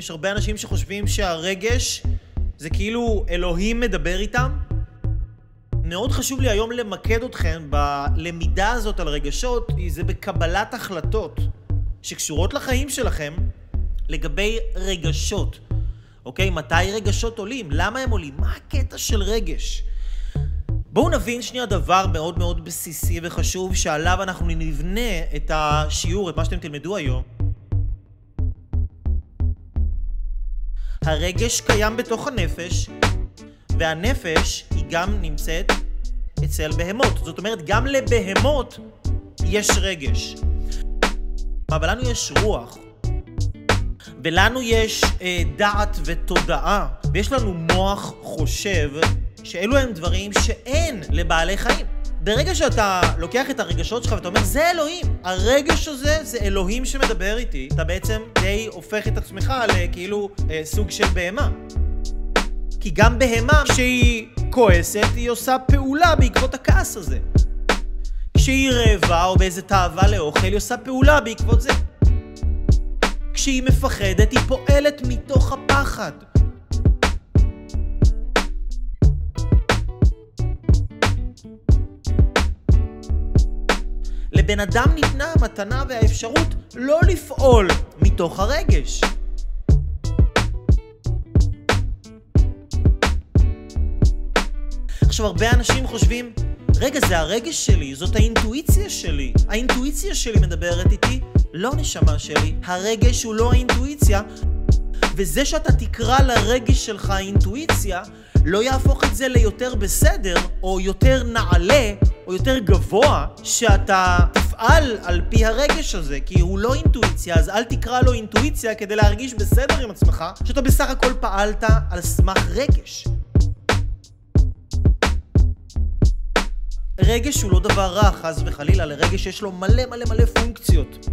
יש הרבה אנשים שחושבים שהרגש זה כאילו אלוהים מדבר איתם. מאוד חשוב לי היום למקד אתכם בלמידה הזאת על רגשות, זה בקבלת החלטות שקשורות לחיים שלכם לגבי רגשות. אוקיי? מתי רגשות עולים? למה הם עולים? מה הקטע של רגש? בואו נבין שנייה דבר מאוד מאוד בסיסי וחשוב שעליו אנחנו נבנה את השיעור, את מה שאתם תלמדו היום. הרגש קיים בתוך הנפש, והנפש היא גם נמצאת אצל בהמות. זאת אומרת, גם לבהמות יש רגש. אבל לנו יש רוח, ולנו יש אה, דעת ותודעה, ויש לנו מוח חושב, שאלו הם דברים שאין לבעלי חיים. ברגע שאתה לוקח את הרגשות שלך ואתה אומר, זה אלוהים, הרגש הזה זה אלוהים שמדבר איתי, אתה בעצם די הופך את עצמך לכאילו אה, סוג של בהמה. כי גם בהמה, כשהיא כועסת, היא עושה פעולה בעקבות הכעס הזה. כשהיא רעבה או באיזה תאווה לאוכל, היא עושה פעולה בעקבות זה. כשהיא מפחדת, היא פועלת מתוך הפחד. לבן אדם ניתנה המתנה והאפשרות לא לפעול מתוך הרגש. עכשיו, הרבה אנשים חושבים, רגע, זה הרגש שלי, זאת האינטואיציה שלי. האינטואיציה שלי מדברת איתי, לא נשמה שלי, הרגש הוא לא האינטואיציה, וזה שאתה תקרא לרגש שלך אינטואיציה, לא יהפוך את זה ליותר בסדר, או יותר נעלה, או יותר גבוה, שאתה תפעל על פי הרגש הזה, כי הוא לא אינטואיציה, אז אל תקרא לו אינטואיציה כדי להרגיש בסדר עם עצמך, שאתה בסך הכל פעלת על סמך רגש. רגש הוא לא דבר רע, חס וחלילה, לרגש יש לו מלא מלא מלא פונקציות.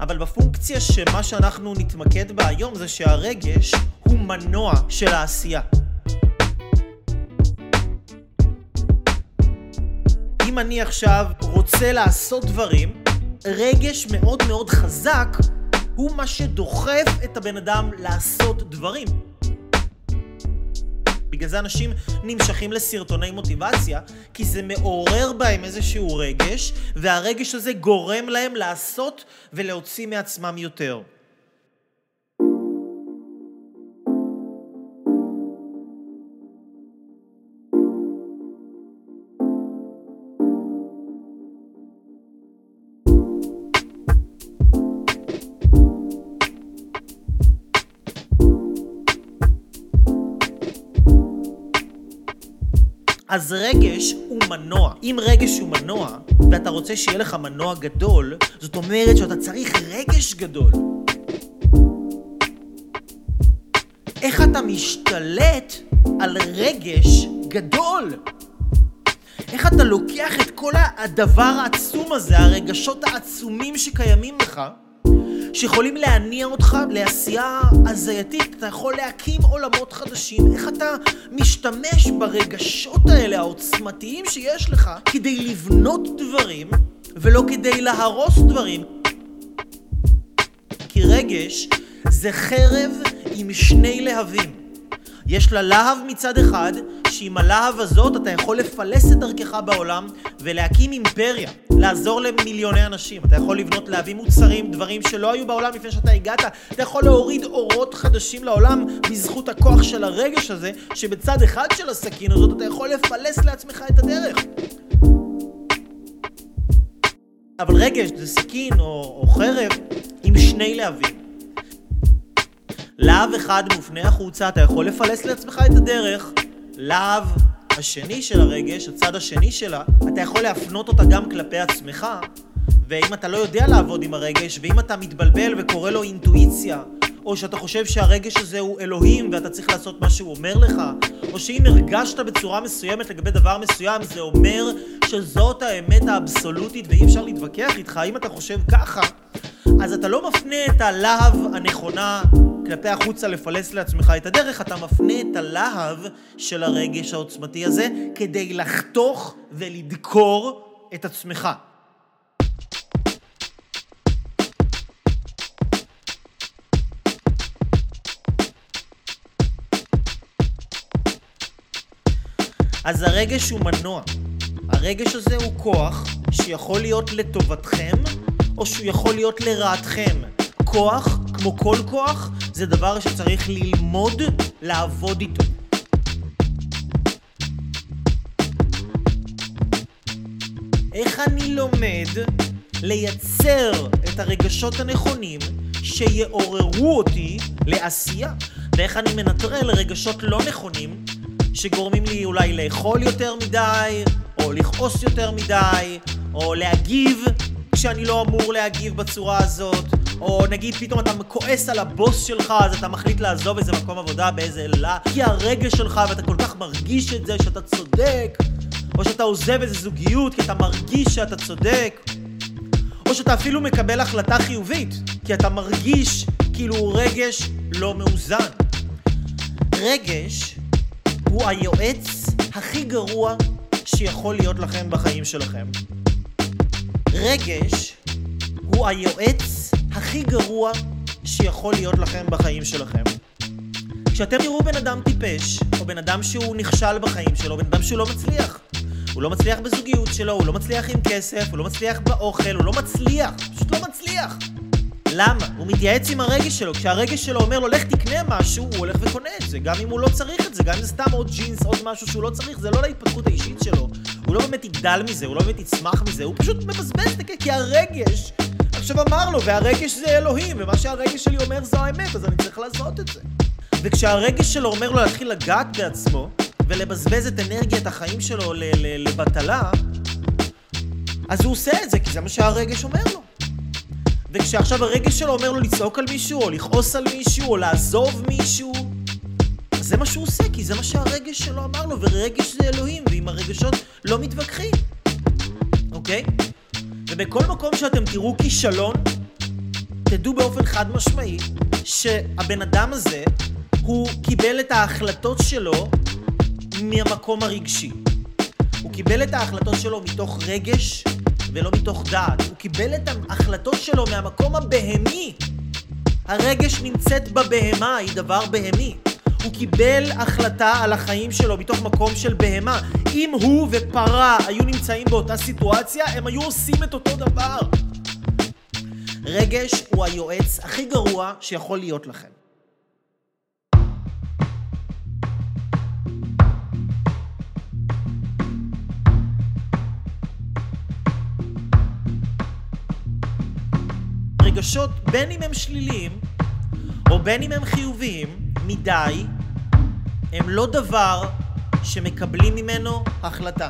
אבל בפונקציה שמה שאנחנו נתמקד בה היום זה שהרגש הוא מנוע של העשייה. אם אני עכשיו רוצה לעשות דברים, רגש מאוד מאוד חזק הוא מה שדוחף את הבן אדם לעשות דברים. בגלל זה אנשים נמשכים לסרטוני מוטיבציה, כי זה מעורר בהם איזשהו רגש, והרגש הזה גורם להם לעשות ולהוציא מעצמם יותר. אז רגש הוא מנוע. אם רגש הוא מנוע, ואתה רוצה שיהיה לך מנוע גדול, זאת אומרת שאתה צריך רגש גדול. איך אתה משתלט על רגש גדול? איך אתה לוקח את כל הדבר העצום הזה, הרגשות העצומים שקיימים לך, שיכולים להניע אותך לעשייה הזייתית, אתה יכול להקים עולמות חדשים, איך אתה משתמש ברגשות האלה העוצמתיים שיש לך כדי לבנות דברים ולא כדי להרוס דברים. כי רגש זה חרב עם שני להבים. יש לה להב מצד אחד, שעם הלהב הזאת אתה יכול לפלס את דרכך בעולם ולהקים אימפריה, לעזור למיליוני אנשים. אתה יכול לבנות להבים מוצרים, דברים שלא היו בעולם לפני שאתה הגעת. אתה יכול להוריד אורות חדשים לעולם בזכות הכוח של הרגש הזה, שבצד אחד של הסכין הזאת אתה יכול לפלס לעצמך את הדרך. אבל רגש זה סכין או, או חרב עם שני להבים. להב אחד מופנה החוצה, אתה יכול לפלס לעצמך את הדרך. להב השני של הרגש, הצד השני שלה, אתה יכול להפנות אותה גם כלפי עצמך. ואם אתה לא יודע לעבוד עם הרגש, ואם אתה מתבלבל וקורא לו אינטואיציה, או שאתה חושב שהרגש הזה הוא אלוהים ואתה צריך לעשות מה שהוא אומר לך, או שאם הרגשת בצורה מסוימת לגבי דבר מסוים, זה אומר שזאת האמת האבסולוטית ואי אפשר להתווכח איתך. אם אתה חושב ככה, אז אתה לא מפנה את הלהב הנכונה כלפי החוצה לפלס לעצמך את הדרך, אתה מפנה את הלהב של הרגש העוצמתי הזה כדי לחתוך ולדקור את עצמך. אז הרגש הוא מנוע. הרגש הזה הוא כוח שיכול להיות לטובתכם, או שהוא יכול להיות לרעתכם. כוח, כמו כל כוח, זה דבר שצריך ללמוד לעבוד איתו. איך אני לומד לייצר את הרגשות הנכונים שיעוררו אותי לעשייה? ואיך אני מנטרל רגשות לא נכונים שגורמים לי אולי לאכול יותר מדי, או לכעוס יותר מדי, או להגיב כשאני לא אמור להגיב בצורה הזאת, או נגיד פתאום אתה כועס על הבוס שלך, אז אתה מחליט לעזוב איזה מקום עבודה באיזה לה, כי הרגש שלך ואתה כל כך מרגיש את זה שאתה צודק, או שאתה עוזב איזה זוגיות כי אתה מרגיש שאתה צודק, או שאתה אפילו מקבל החלטה חיובית, כי אתה מרגיש כאילו רגש לא מאוזן. רגש הוא היועץ הכי גרוע שיכול להיות לכם בחיים שלכם. רגש הוא היועץ הכי גרוע שיכול להיות לכם בחיים שלכם. כשאתם תראו בן אדם טיפש, או בן אדם שהוא נכשל בחיים שלו, בן אדם שהוא לא מצליח. הוא לא מצליח בזוגיות שלו, הוא לא מצליח עם כסף, הוא לא מצליח באוכל, הוא לא מצליח, פשוט לא מצליח. למה? הוא מתייעץ עם הרגש שלו, כשהרגש שלו אומר לו לך תקנה משהו, הוא הולך וקונה את זה, גם אם הוא לא צריך את זה, גם אם זה סתם עוד ג'ינס, עוד משהו שהוא לא צריך, זה לא להתפתחות האישית שלו. הוא לא באמת יגדל מזה, הוא לא באמת יצמח מזה, הוא פשוט מבזבז את זה, כי הרגש עכשיו אמר לו, והרגש זה אלוהים, ומה שהרגש שלי אומר זו האמת, אז אני צריך לעשות את זה. וכשהרגש שלו אומר לו להתחיל לגעת בעצמו, ולבזבז את אנרגיית החיים שלו לבטלה, אז הוא עושה את זה, כי זה מה שהרגש אומר לו. וכשעכשיו הרגש שלו אומר לו לצעוק על מישהו, או לכעוס על מישהו, או לעזוב מישהו, אז זה מה שהוא עושה, כי זה מה שהרגש שלו אמר לו, ורגש זה אלוהים, ועם הרגשות לא מתווכחים, אוקיי? ובכל מקום שאתם תראו כישלון, תדעו באופן חד משמעי שהבן אדם הזה, הוא קיבל את ההחלטות שלו מהמקום הרגשי. הוא קיבל את ההחלטות שלו מתוך רגש ולא מתוך דעת. הוא קיבל את ההחלטות שלו מהמקום הבהמי. הרגש נמצאת בבהמה, היא דבר בהמי. הוא קיבל החלטה על החיים שלו מתוך מקום של בהמה. אם הוא ופרה היו נמצאים באותה סיטואציה, הם היו עושים את אותו דבר. רגש הוא היועץ הכי גרוע שיכול להיות לכם. רגשות, בין אם הם שליליים או בין אם הם חיוביים מדי, הם לא דבר שמקבלים ממנו החלטה.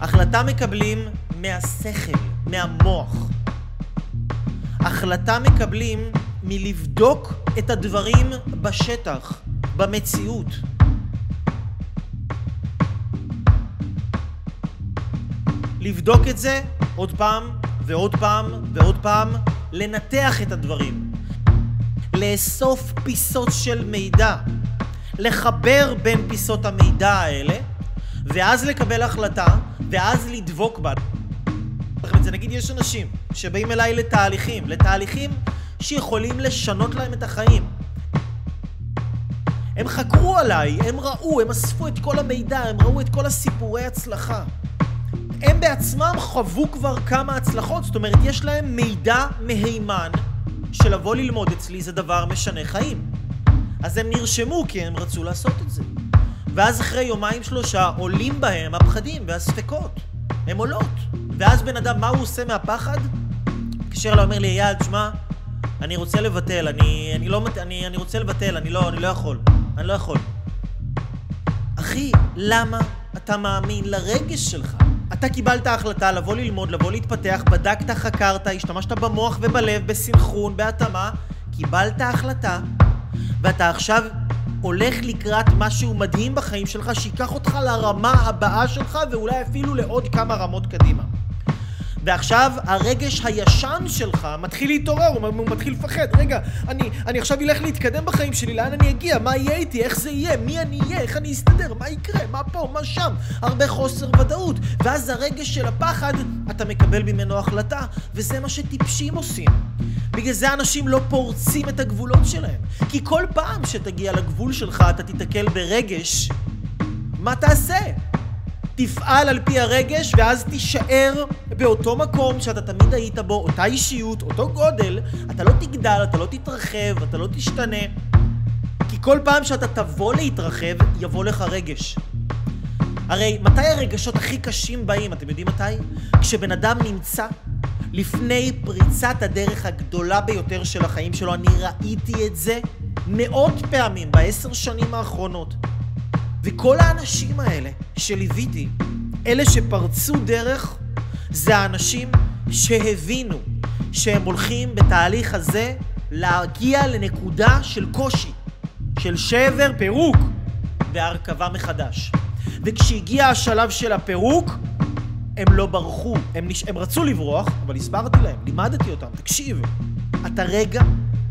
החלטה מקבלים מהשכל, מהמוח. החלטה מקבלים מלבדוק את הדברים בשטח, במציאות. לבדוק את זה עוד פעם ועוד פעם ועוד פעם, לנתח את הדברים, לאסוף פיסות של מידע, לחבר בין פיסות המידע האלה, ואז לקבל החלטה, ואז לדבוק בה. זה נגיד יש אנשים שבאים אליי לתהליכים, לתהליכים שיכולים לשנות להם את החיים. הם חקרו עליי, הם ראו, הם אספו את כל המידע, הם ראו את כל הסיפורי הצלחה. הם בעצמם חוו כבר כמה הצלחות, זאת אומרת, יש להם מידע מהימן שלבוא ללמוד אצלי זה דבר משנה חיים. אז הם נרשמו כי הם רצו לעשות את זה. ואז אחרי יומיים שלושה עולים בהם הפחדים והספקות. הם עולות. ואז בן אדם, מה הוא עושה מהפחד? מתקשר אליי, אומר לי, אייל, תשמע, אני רוצה לבטל, אני, אני לא, אני, אני רוצה לבטל, אני לא, אני לא יכול. אני לא יכול. אחי, למה אתה מאמין לרגש שלך? אתה קיבלת החלטה לבוא ללמוד, לבוא להתפתח, בדקת, חקרת, השתמשת במוח ובלב, בסנכרון, בהתאמה, קיבלת החלטה, ואתה עכשיו הולך לקראת משהו מדהים בחיים שלך, שייקח אותך לרמה הבאה שלך, ואולי אפילו לעוד כמה רמות קדימה. ועכשיו הרגש הישן שלך מתחיל להתעורר, הוא הוא מתחיל לפחד. רגע, אני, אני עכשיו אלך להתקדם בחיים שלי, לאן אני אגיע? מה יהיה איתי? איך זה יהיה? מי אני אהיה? איך אני אסתדר? מה יקרה? מה פה? מה שם? הרבה חוסר ודאות. ואז הרגש של הפחד, אתה מקבל ממנו החלטה, וזה מה שטיפשים עושים. בגלל זה אנשים לא פורצים את הגבולות שלהם. כי כל פעם שתגיע לגבול שלך אתה תיתקל ברגש, מה תעשה? תפעל על פי הרגש ואז תישאר באותו מקום שאתה תמיד היית בו, אותה אישיות, אותו גודל, אתה לא תגדל, אתה לא תתרחב, אתה לא תשתנה. כי כל פעם שאתה תבוא להתרחב, יבוא לך רגש. הרי מתי הרגשות הכי קשים באים? אתם יודעים מתי? כשבן אדם נמצא לפני פריצת הדרך הגדולה ביותר של החיים שלו. אני ראיתי את זה מאות פעמים בעשר שנים האחרונות. וכל האנשים האלה שליוויתי, אלה שפרצו דרך, זה האנשים שהבינו שהם הולכים בתהליך הזה להגיע לנקודה של קושי, של שבר, פירוק והרכבה מחדש. וכשהגיע השלב של הפירוק, הם לא ברחו, הם, נש... הם רצו לברוח, אבל הסברתי להם, לימדתי אותם, תקשיב, אתה רגע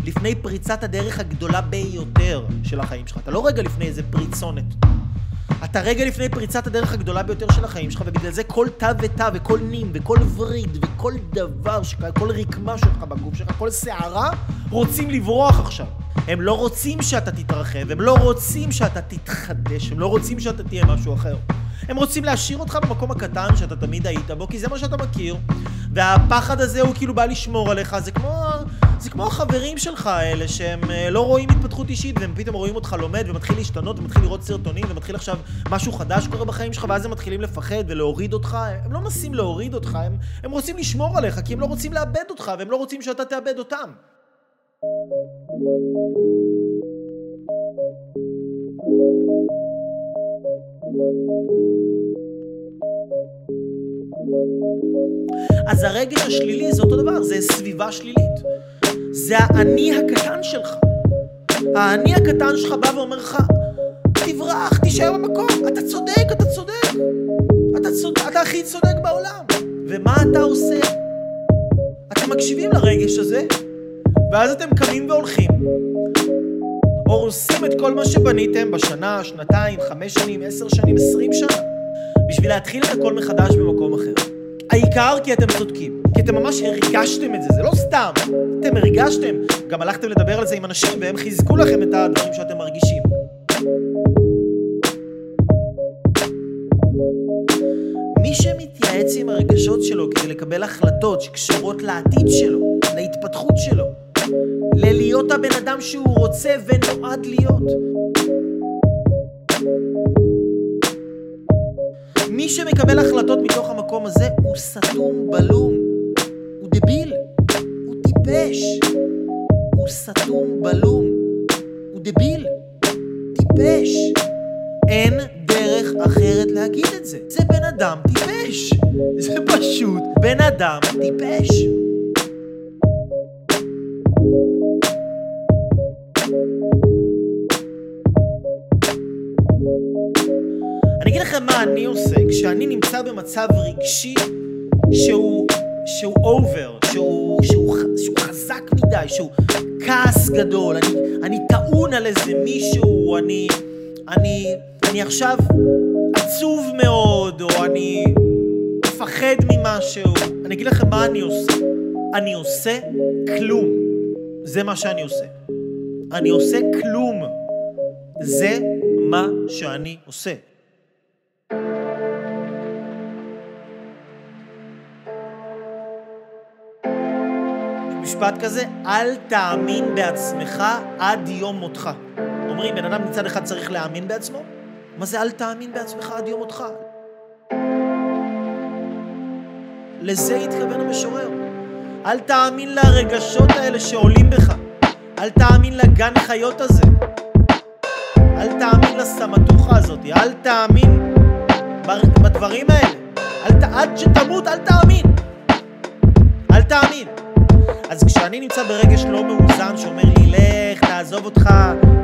לפני פריצת הדרך הגדולה ביותר של החיים שלך, אתה לא רגע לפני איזה פריצונת. אתה רגע לפני פריצת הדרך הגדולה ביותר של החיים שלך, ובגלל זה כל תא ותא וכל נים וכל וריד וכל דבר, כל רקמה שלך בגוף שלך, כל שערה, רוצים לברוח עכשיו. הם לא רוצים שאתה תתרחב, הם לא רוצים שאתה תתחדש, הם לא רוצים שאתה תהיה משהו אחר. הם רוצים להשאיר אותך במקום הקטן שאתה תמיד היית בו, כי זה מה שאתה מכיר. והפחד הזה הוא כאילו בא לשמור עליך, זה כמו, זה כמו החברים שלך האלה שהם אה, לא רואים התפתחות אישית והם פתאום רואים אותך לומד ומתחיל להשתנות ומתחיל לראות סרטונים ומתחיל עכשיו משהו חדש קורה בחיים שלך ואז הם מתחילים לפחד ולהוריד אותך. הם לא מנסים להוריד אותך, הם, הם רוצים לשמור עליך כי הם לא רוצים לאבד אותך והם לא רוצים שאתה תאבד אותם. אז הרגש השלילי זה אותו דבר, זה סביבה שלילית. זה האני הקטן שלך. האני הקטן שלך בא ואומר לך, תברח, תישאר במקום, אתה צודק, אתה צודק. אתה, צודק, אתה הכי צודק בעולם. ומה אתה עושה? אתם מקשיבים לרגש הזה, ואז אתם קמים והולכים. הורסים את כל מה שבניתם בשנה, שנתיים, חמש שנים, עשר שנים, עשרים שנה, בשביל להתחיל את הכל מחדש במקום אחר. העיקר כי אתם צודקים, כי אתם ממש הרגשתם את זה, זה לא סתם, אתם הרגשתם, גם הלכתם לדבר על זה עם אנשים והם חיזקו לכם את הדברים שאתם מרגישים. מי שמתייעץ עם הרגשות שלו כדי לקבל החלטות שקשורות לעתיד שלו, להתפתחות שלו, ללהיות הבן אדם שהוא רוצה ונועד להיות, שמקבל החלטות מתוך המקום הזה הוא סתום בלום, הוא דביל, הוא טיפש, הוא סתום בלום, הוא דביל, טיפש. אין דרך אחרת להגיד את זה. זה בן אדם טיפש. זה פשוט בן אדם טיפש. מה אני עושה כשאני נמצא במצב רגשי שהוא, שהוא אובר, שהוא, שהוא, שהוא חזק מדי, שהוא כעס גדול, אני, אני טעון על איזה מישהו, אני, אני, אני עכשיו עצוב מאוד, או אני מפחד ממשהו. אני אגיד לכם מה אני עושה. אני עושה כלום. זה מה שאני עושה. אני עושה כלום. זה מה שאני עושה. משפט כזה, אל תאמין בעצמך עד יום מותך. אומרים, בן אדם מצד אחד צריך להאמין בעצמו, מה זה אל תאמין בעצמך עד יום מותך? לזה התכוון המשורר. אל תאמין לרגשות האלה שעולים בך. אל תאמין לגן חיות הזה. אל תאמין לסמטוחה הזאת. אל תאמין בדברים האלה. אל ת... עד שתמות אל תאמין. אל תאמין. אז כשאני נמצא ברגש לא מאוזן שאומר לי, לך, תעזוב אותך,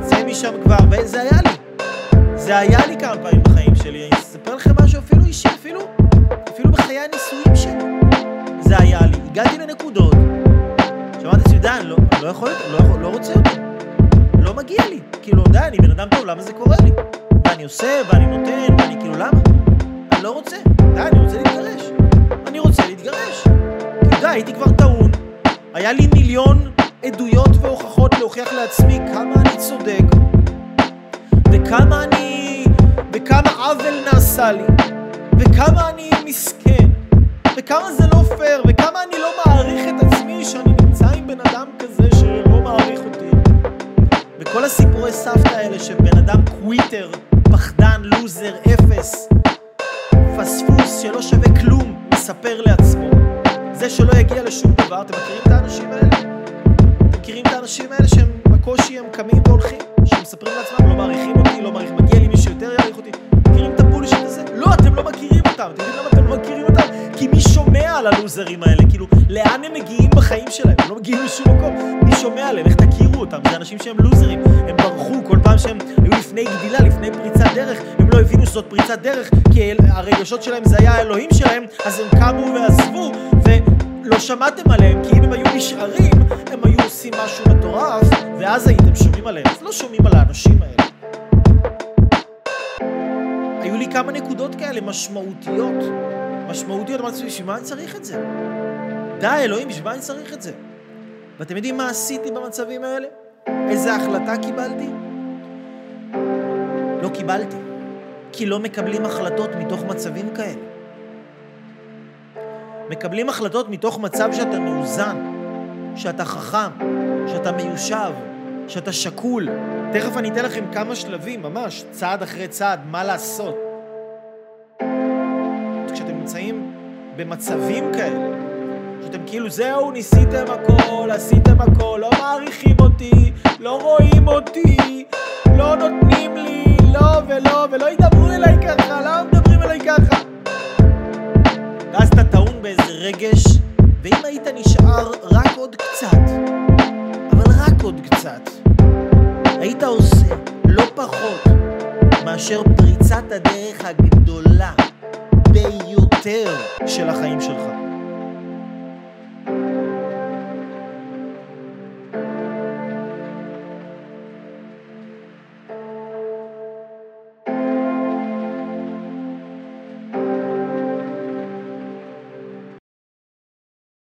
צא משם כבר, וזה היה לי. זה היה לי כמה פעמים בחיים שלי. אני אספר לכם משהו אפילו אישי, אפילו, אפילו בחיי הנישואים שלי. זה היה לי. הגעתי לנקודות, שאמרתי לעצמי, אני לא, לא יכול, לא, יכול, לא רוצה יותר. לא מגיע לי. כאילו, די, אני בן אדם טוב, למה זה קורה לי? ואני עושה, ואני נותן, ואני כאילו, למה? אני לא רוצה. די, אני רוצה להתגרש. אני רוצה להתגרש. כי די, הייתי כבר טעון. היה לי מיליון עדויות והוכחות להוכיח לעצמי כמה אני צודק, וכמה אני... וכמה עוול נעשה לי, וכמה אני מסכן, וכמה זה לא פייר, וכמה אני לא מעריך את עצמי שאני נמצא עם בן אדם כזה שלא מעריך אותי. וכל הסיפורי סבתא האלה שבן אדם קוויטר, פחדן, לוזר, אפס, פספוס שלא שווה כלום, מספר לעצמו. זה שלא יגיע לשום דבר, אתם מכירים את האנשים האלה? אתם מכירים את האנשים האלה שהם בקושי הם קמים והולכים? שמספרים לעצמם לא מעריכים אותי, לא מעריך, מגיע לי מישהו יותר יעריך אותי. מכירים את הבולשיט הזה? לא, אתם לא מכירים אותם. אתם יודעים למה אתם לא מכירים אותם? כי מי שומע על הלוזרים האלה? כאילו, לאן הם מגיעים בחיים שלהם? הם לא מגיעים לשום מקום. מי שומע עליהם? איך תכירו אותם? זה אנשים שהם לוזרים. הם ברחו כל פעם שהם היו לפני גדילה, לפני פריצת דרך. הבינו שזאת פריצת דרך, כי הרגשות שלהם זה היה האלוהים שלהם, אז הם קמו ועזבו, ולא שמעתם עליהם, כי אם הם היו נשארים, הם היו עושים משהו מטורף, ואז הייתם שומעים עליהם. אז לא שומעים על האנשים האלה. היו לי כמה נקודות כאלה משמעותיות. משמעותיות, אמרתי לעצמי, בשביל מה אני צריך את זה? די, אלוהים, בשביל מה אני צריך את זה? ואתם יודעים מה עשיתי במצבים האלה? איזה החלטה קיבלתי? לא קיבלתי. כי לא מקבלים החלטות מתוך מצבים כאלה. מקבלים החלטות מתוך מצב שאתה מאוזן, שאתה חכם, שאתה מיושב, שאתה שקול. תכף אני אתן לכם כמה שלבים, ממש, צעד אחרי צעד, מה לעשות. כשאתם נמצאים במצבים כאלה, שאתם כאילו, זהו, ניסיתם הכל, עשיתם הכל, לא מעריכים אותי, לא רואים אותי, לא נותנים לי, לא ולא, ולא ידברו אליי ככה, למה מדברים אליי ככה? ואז אתה טעון באיזה רגש, ואם היית נשאר רק עוד קצת, אבל רק עוד קצת, היית עושה לא פחות מאשר פריצת הדרך הגדולה ביותר של החיים שלך.